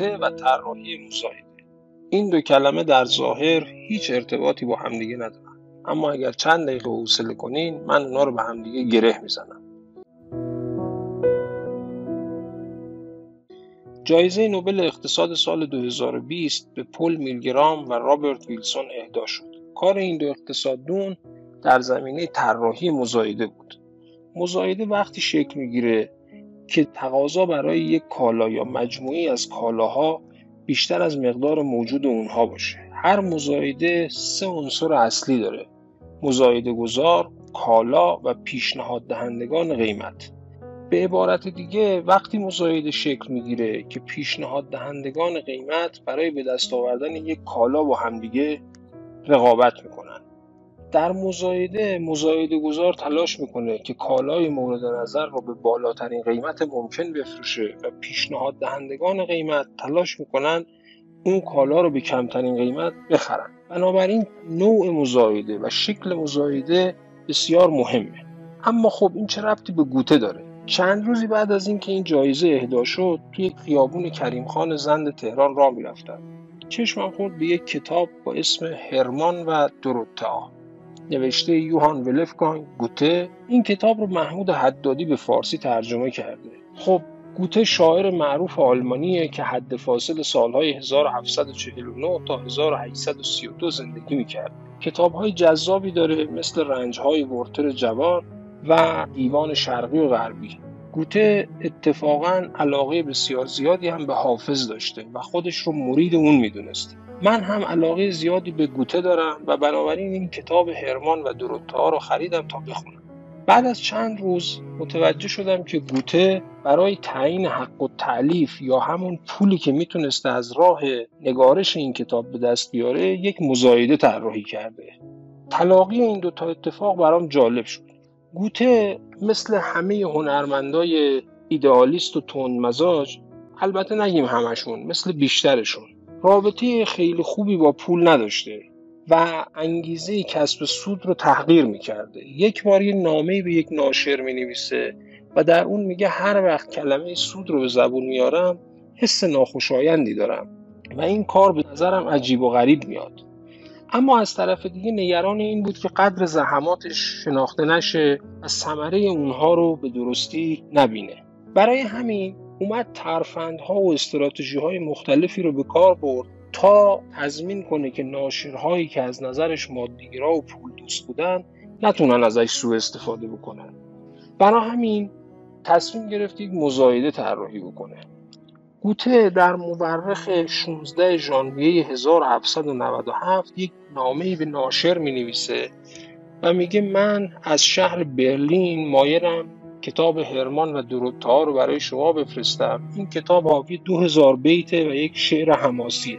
رقابته و طراحی مزایده این دو کلمه در ظاهر هیچ ارتباطی با همدیگه ندارن اما اگر چند دقیقه حوصله کنین من اونا رو به همدیگه گره می‌زنم جایزه نوبل اقتصاد سال 2020 به پل میلگرام و رابرت ویلسون اهدا شد. کار این دو اقتصاددون در زمینه طراحی مزایده بود. مزایده وقتی شکل می‌گیره که تقاضا برای یک کالا یا مجموعی از کالاها بیشتر از مقدار موجود اونها باشه. هر مزایده سه عنصر اصلی داره. مزایده گذار، کالا و پیشنهاد دهندگان قیمت. به عبارت دیگه وقتی مزایده شکل می‌گیره که پیشنهاد دهندگان قیمت برای به دست آوردن یک کالا با همدیگه رقابت می‌کنن در مزایده مزایده گذار تلاش می‌کنه که کالای مورد نظر رو به بالاترین قیمت ممکن بفروشه و پیشنهاد دهندگان قیمت تلاش می‌کنن اون کالا رو به کمترین قیمت بخرن. بنابراین نوع مزایده و شکل مزایده بسیار مهمه. اما خب این چه ربطی به گوته داره؟ چند روزی بعد از اینکه این جایزه اهدا شد توی خیابون کریم خان زند تهران را می‌رفتم چشمم خورد به یک کتاب با اسم هرمان و دروتا نوشته یوهان ولفگانگ گوته. این کتاب رو محمود حدادی به فارسی ترجمه کرده. خب گوته شاعر معروف آلمانیه که حد فاصل سالهای 1749 تا 1832 زندگی می‌کرد. کتاب های جذابی داره مثل رنج های ورتر جوان و دیوان شرقی و غربی. گوته اتفاقا علاقه بسیار زیادی هم به حافظ داشته و خودش رو مرید اون می‌دونست من هم علاقه زیادی به گوته دارم و بنابراین این کتاب هرمان و دروتا رو خریدم تا بخونم. بعد از چند روز متوجه شدم که گوته برای تعیین حق و تعلیف یا همون پولی که می‌تونسته از راه نگارش این کتاب به دست بیاره یک مزایده طراحی کرده. تلاقی این دو تا اتفاق برام جالب شد. گوته مثل همه هنرمندای ایدئالیست و تون مزاج البته نگیم همشون مثل بیشترشون. رابطه خیلی خوبی با پول نداشته و انگیزه کسب سود رو تحقیر می‌کرده. یک بار یه نامه به یک ناشر می‌نویسه و در اون میگه هر وقت کلمه سود رو به زبون میارم حس ناخوشایندی دارم و این کار به نظرم عجیب و غریب میاد. اما از طرف دیگه نگران این بود که قدر زحماتش شناخته نشه و ثمره اونها رو به درستی نبینه. برای همین اومد ترفندها و استراتژی های مختلفی رو به کار برد تا تضمین کنه که ناشرهایی که از نظرش مادیگرا و پول دوست بودن نتونن ازش سوء استفاده بکنن. برای همین تصمیم گرفت یک مزایده طراحی بکنه. گوته در مورخ 16 ژانویه 1797 یک نامه به ناشر می نویسه و میگه من از شهر برلین مایرم کتاب هرمان و دروتا رو برای شما بفرستم. این کتاب حاوی 2000 بیته و یک شعر حماسیه.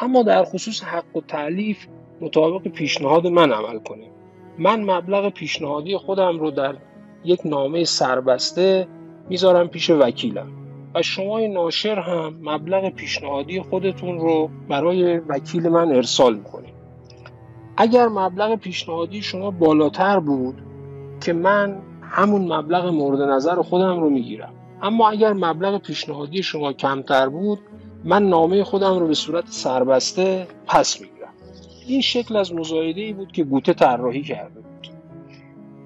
اما در خصوص حق و تعلیف مطابق پیشنهاد من عمل کنیم. من مبلغ پیشنهادی خودم رو در یک نامه سربسته می‌ذارم پیش وکیلم. شما ناشر هم مبلغ پیشنهادی خودتون رو برای وکیل من ارسال می‌کنید. اگر مبلغ پیشنهادی شما بالاتر بود که من همون مبلغ مورد نظر خودم رو می‌گیرم. اما اگر مبلغ پیشنهادی شما کمتر بود من نامه خودم رو به صورت سربسته پس می‌گیرم. این شکل از مزایده ای بود که گوته طراحی کرده بود.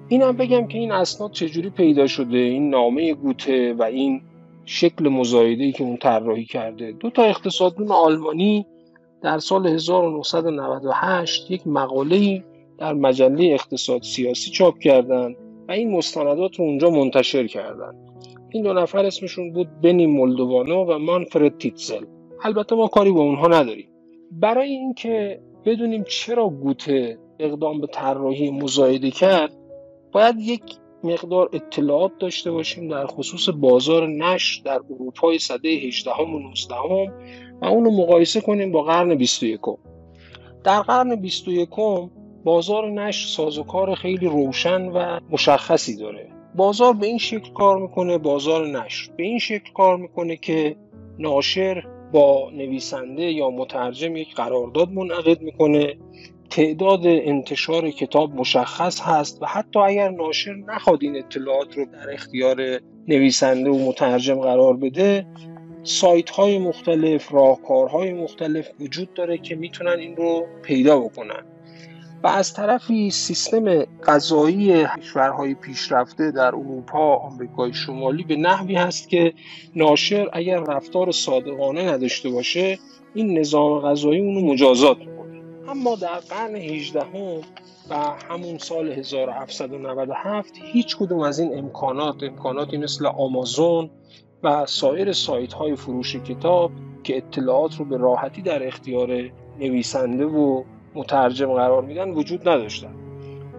اینم بگم که این اسناد چجوری پیدا شده این نامه گوته و این شکل مزایده ای که اون طراحی کرده. دو تا اقتصاددون آلمانی در سال 1998 یک مقاله در مجله اقتصاد سیاسی چاپ کردند و این مستندات رو اونجا منتشر کردند این دو نفر اسمشون بود بنی مولدوانو و مانفرد تیتزل. البته ما کاری با اونها نداریم. برای اینکه بدونیم چرا گوته اقدام به طراحی مزایده کرد باید یک مقدار اطلاعات داشته باشیم در خصوص بازار نشر در اروپای سده 18 و 19 و اونو مقایسه کنیم با قرن 21 در قرن 21 بازار نشر سازوکار خیلی روشن و مشخصی داره. بازار به این شکل کار می‌کنه بازار نشر به این شکل کار می‌کنه که ناشر با نویسنده یا مترجم یک قرارداد منعقد می‌کنه. تعداد انتشار کتاب مشخص هست و حتی اگر ناشر نخواد این اطلاعات رو در اختیار نویسنده و مترجم قرار بده سایت های مختلف راهکارهای مختلف وجود داره که می‌تونن این رو پیدا بکنن. و از طرفی سیستم غذایی کشورهای پیشرفته در اروپا آمریکای شمالی به نحوی هست که ناشر اگر رفتار صادقانه نداشته باشه این نظام غذایی اونو مجازات اما در قرن 18 هم و همون سال 1797 هیچ کدوم از این امکانات امکاناتی مثل آمازون و سایر سایت های فروش کتاب که اطلاعات رو به راحتی در اختیار نویسنده و مترجم قرار میدن وجود نداشتن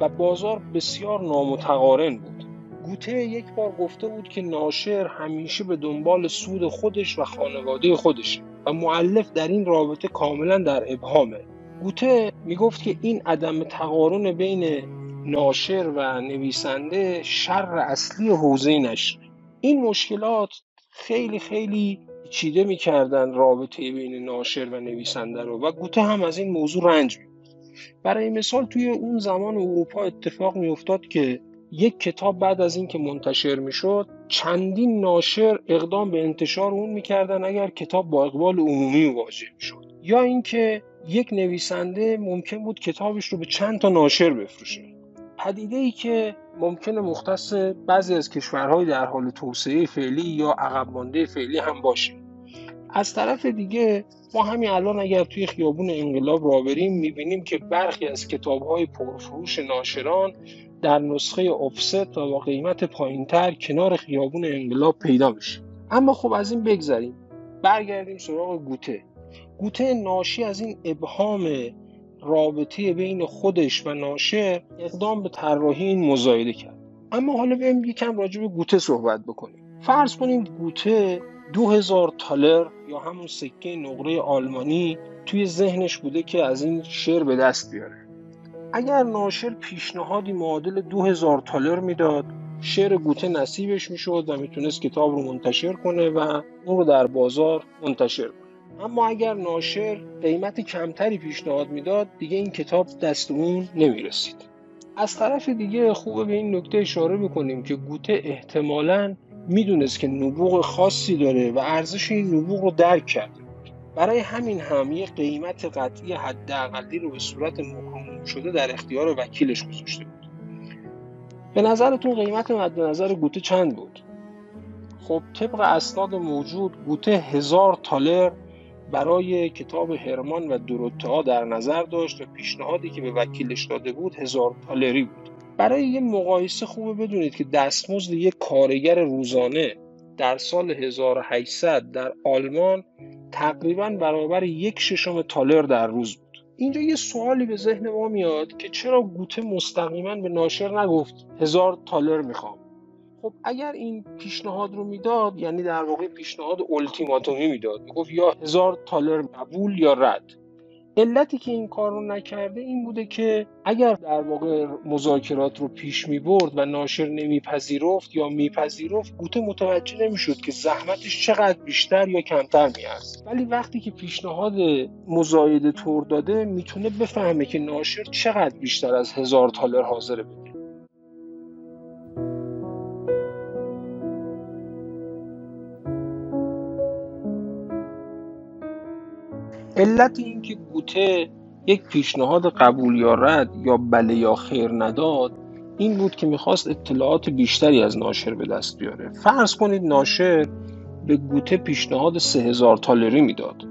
و بازار بسیار نامتقارن بود. گوته یک بار گفته بود که ناشر همیشه به دنبال سود خودش و خانواده خودشه و معلف در این رابطه کاملا در ابهامه. گوته می‌گفت که این عدم تقارن بین ناشر و نویسنده شر اصلی حوزه نشر. این مشکلات خیلی خیلی چیده می‌کردن رابطه بین ناشر و نویسنده رو و گوته هم از این موضوع رنج می برای مثال توی اون زمان اروپا اتفاق میافتاد که یک کتاب بعد از اینکه منتشر می‌شد چندین ناشر اقدام به انتشار اون می‌کردن اگر کتاب با اقبال عمومی مواجه می‌شد. یا اینکه یک نویسنده ممکن بود کتابش رو به چند تا ناشر بفروشه. پدیده ای که ممکنه مختص بعضی از کشورهای در حال توسعه فعلی یا عقب مانده فعلی هم باشه. از طرف دیگه ما همین الان اگر توی خیابون انقلاب را بریم می‌بینیم که برخی از کتابهای پرفروش ناشران در نسخه افست و با قیمت پایینتر کنار خیابون انقلاب پیدا میشه. اما خب از این بگذریم. برگردیم سراغ گوته. گوته ناشی از این ابهام رابطه بین خودش و ناشر اقدام به طراحی این مزایده کرد. اما حالا بیایم یکم راجع به گوته صحبت بکنیم. فرض کنیم گوته دو هزار تالر یا همون سکه نقره آلمانی توی ذهنش بوده که از این شعر به دست بیاره. اگر ناشر پیشنهادی معادل دو هزار تالر می‌داد شعر گوته نصیبش می‌شد و می‌تونست کتاب رو منتشر کنه و اون رو در بازار منتشر کنه. اما اگر ناشر قیمت کمتری پیشنهاد می‌داد دیگه این کتاب دست اون نمی‌رسید. از طرف دیگه خوبه به این نکته اشاره بکنیم که گوته احتمالاً می‌دونست که نبوغ خاصی داره و ارزش این نبوغ رو درک کرده برای همین هم یه قیمت قطعی حداقلی رو به صورت مکرموم شده در اختیار وکیلش گذاشته بود. به نظرتون قیمت مد نظر گوته چند بود؟ خب طبق اسناد موجود گوته هزار تالر برای کتاب هرمان و دوروتا در نظر داشت و پیشنهادی که به وکیلش داده بود هزار تالری بود. برای یه مقایسه خوبه بدونید که دستمزد یک کارگر روزانه در سال 1800 در آلمان تقریبا برابر یک ششم تالر در روز بود. اینجا یه سوالی به ذهن ما میاد که چرا گوته مستقیما به ناشر نگفت هزار تالر می‌خوام؟ خب اگر این پیشنهاد رو می‌داد یعنی در واقع پیشنهاد التیماتومی می‌داد می‌گفت یا هزار تالر قبول یا رد. علتی که این کار رو نکرده این بوده که اگر در واقع مذاکرات رو پیش می برد و ناشر نمیپذیرفت یا میپذیرفت گوته متوجه نمی‌شد که زحمتش چقدر بیشتر یا کمتر میارزه. ولی وقتی که پیشنهاد مزایده طور داده می‌تونه بفهمه که ناشر چقدر بیشتر از هزار تالر حاضر بده. علت اینکه گوته یک پیشنهاد قبول یا رد یا بله یا خیر نداد این بود که می‌خواست اطلاعات بیشتری از ناشر به دست بیاره. فرض کنید ناشر به گوته پیشنهاد سه هزار تالری می‌داد.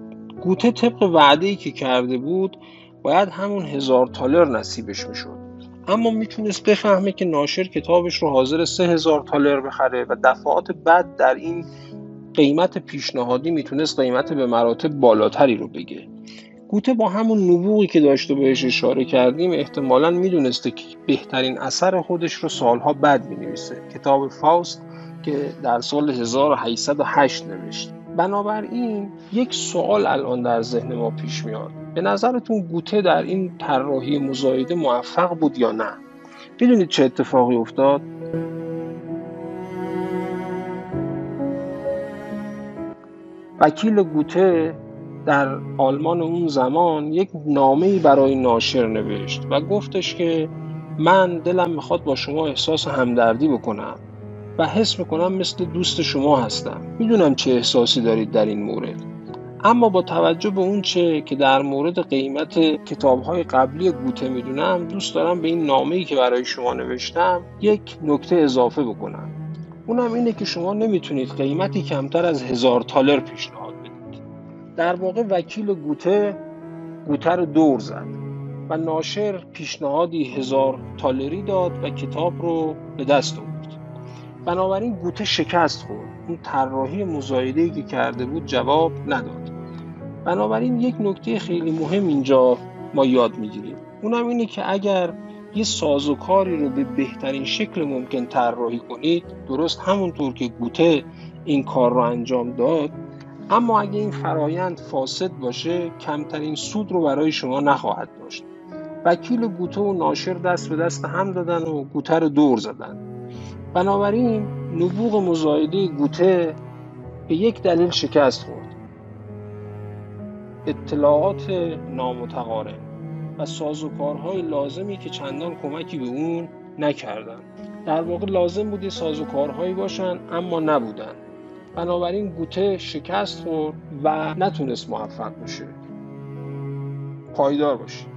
گوته طبق وعده ای که کرده بود باید همون هزار تالر نصیبش می‌شد. اما می‌تونست بفهمه که ناشر کتابش رو حاضر سه هزار تالر بخره و دفعات بعد در این قیمت پیشنهادی می‌تونست قیمت به مراتب بالاتری رو بگه. گوته با همون نبوغی که داشته بهش اشاره کردیم احتمالا می‌دونسته که بهترین اثر خودش رو سالها بعد می‌نویسه. کتاب فاوست که در سال 1808 نوشت. بنابراین یک سوال الان در ذهن ما پیش میاد. به نظرتون گوته در این طراحی مزایده موفق بود یا نه؟ می‌دونید چه اتفاقی افتاد؟ وکیل گوته در آلمان اون زمان یک نامه برای ناشر نوشت و گفتش که من دلم می‌خواد با شما احساس همدردی بکنم و حس می‌کنم مثل دوست شما هستم. می‌دونم چه احساسی دارید در این مورد. اما با توجه به اون چه که در مورد قیمت کتاب های قبلی گوته می‌دونم دوست دارم به این نامه که برای شما نوشتم یک نکته اضافه بکنم. اونم اینه که شما نمی‌تونید قیمتی کمتر از هزار تالر پیشنهاد بدید. در واقع وکیل گوته گوته رو دور زد و ناشر پیشنهادی هزار تالری داد و کتاب رو به دست آورد. بنابراین گوته شکست خورد. اون طراحی مزایده‌ای که کرده بود جواب نداد. بنابراین یک نکته خیلی مهم اینجا ما یاد می‌گیریم. اونم اینه که اگر یه سازوکاری رو به بهترین شکل ممکن طراحی کنید درست همونطور که گوته این کار رو انجام داد. اما اگه این فرایند فاسد باشه کمترین سود رو برای شما نخواهد داشت. وکیل گوته و ناشر دست به دست هم دادن و گوته رو دور زدن. بنابراین نبوغ مزایده گوته به یک دلیل شکست خورد. اطلاعات نامتقارن. و سازوکارهای لازمی که چندان کمکی به اون نکردن. در واقع لازم بودی سازوکارهایی باشن اما نبودن. بنابراین گوته شکست خورد و نتونست موفق بشه. پایدار باشه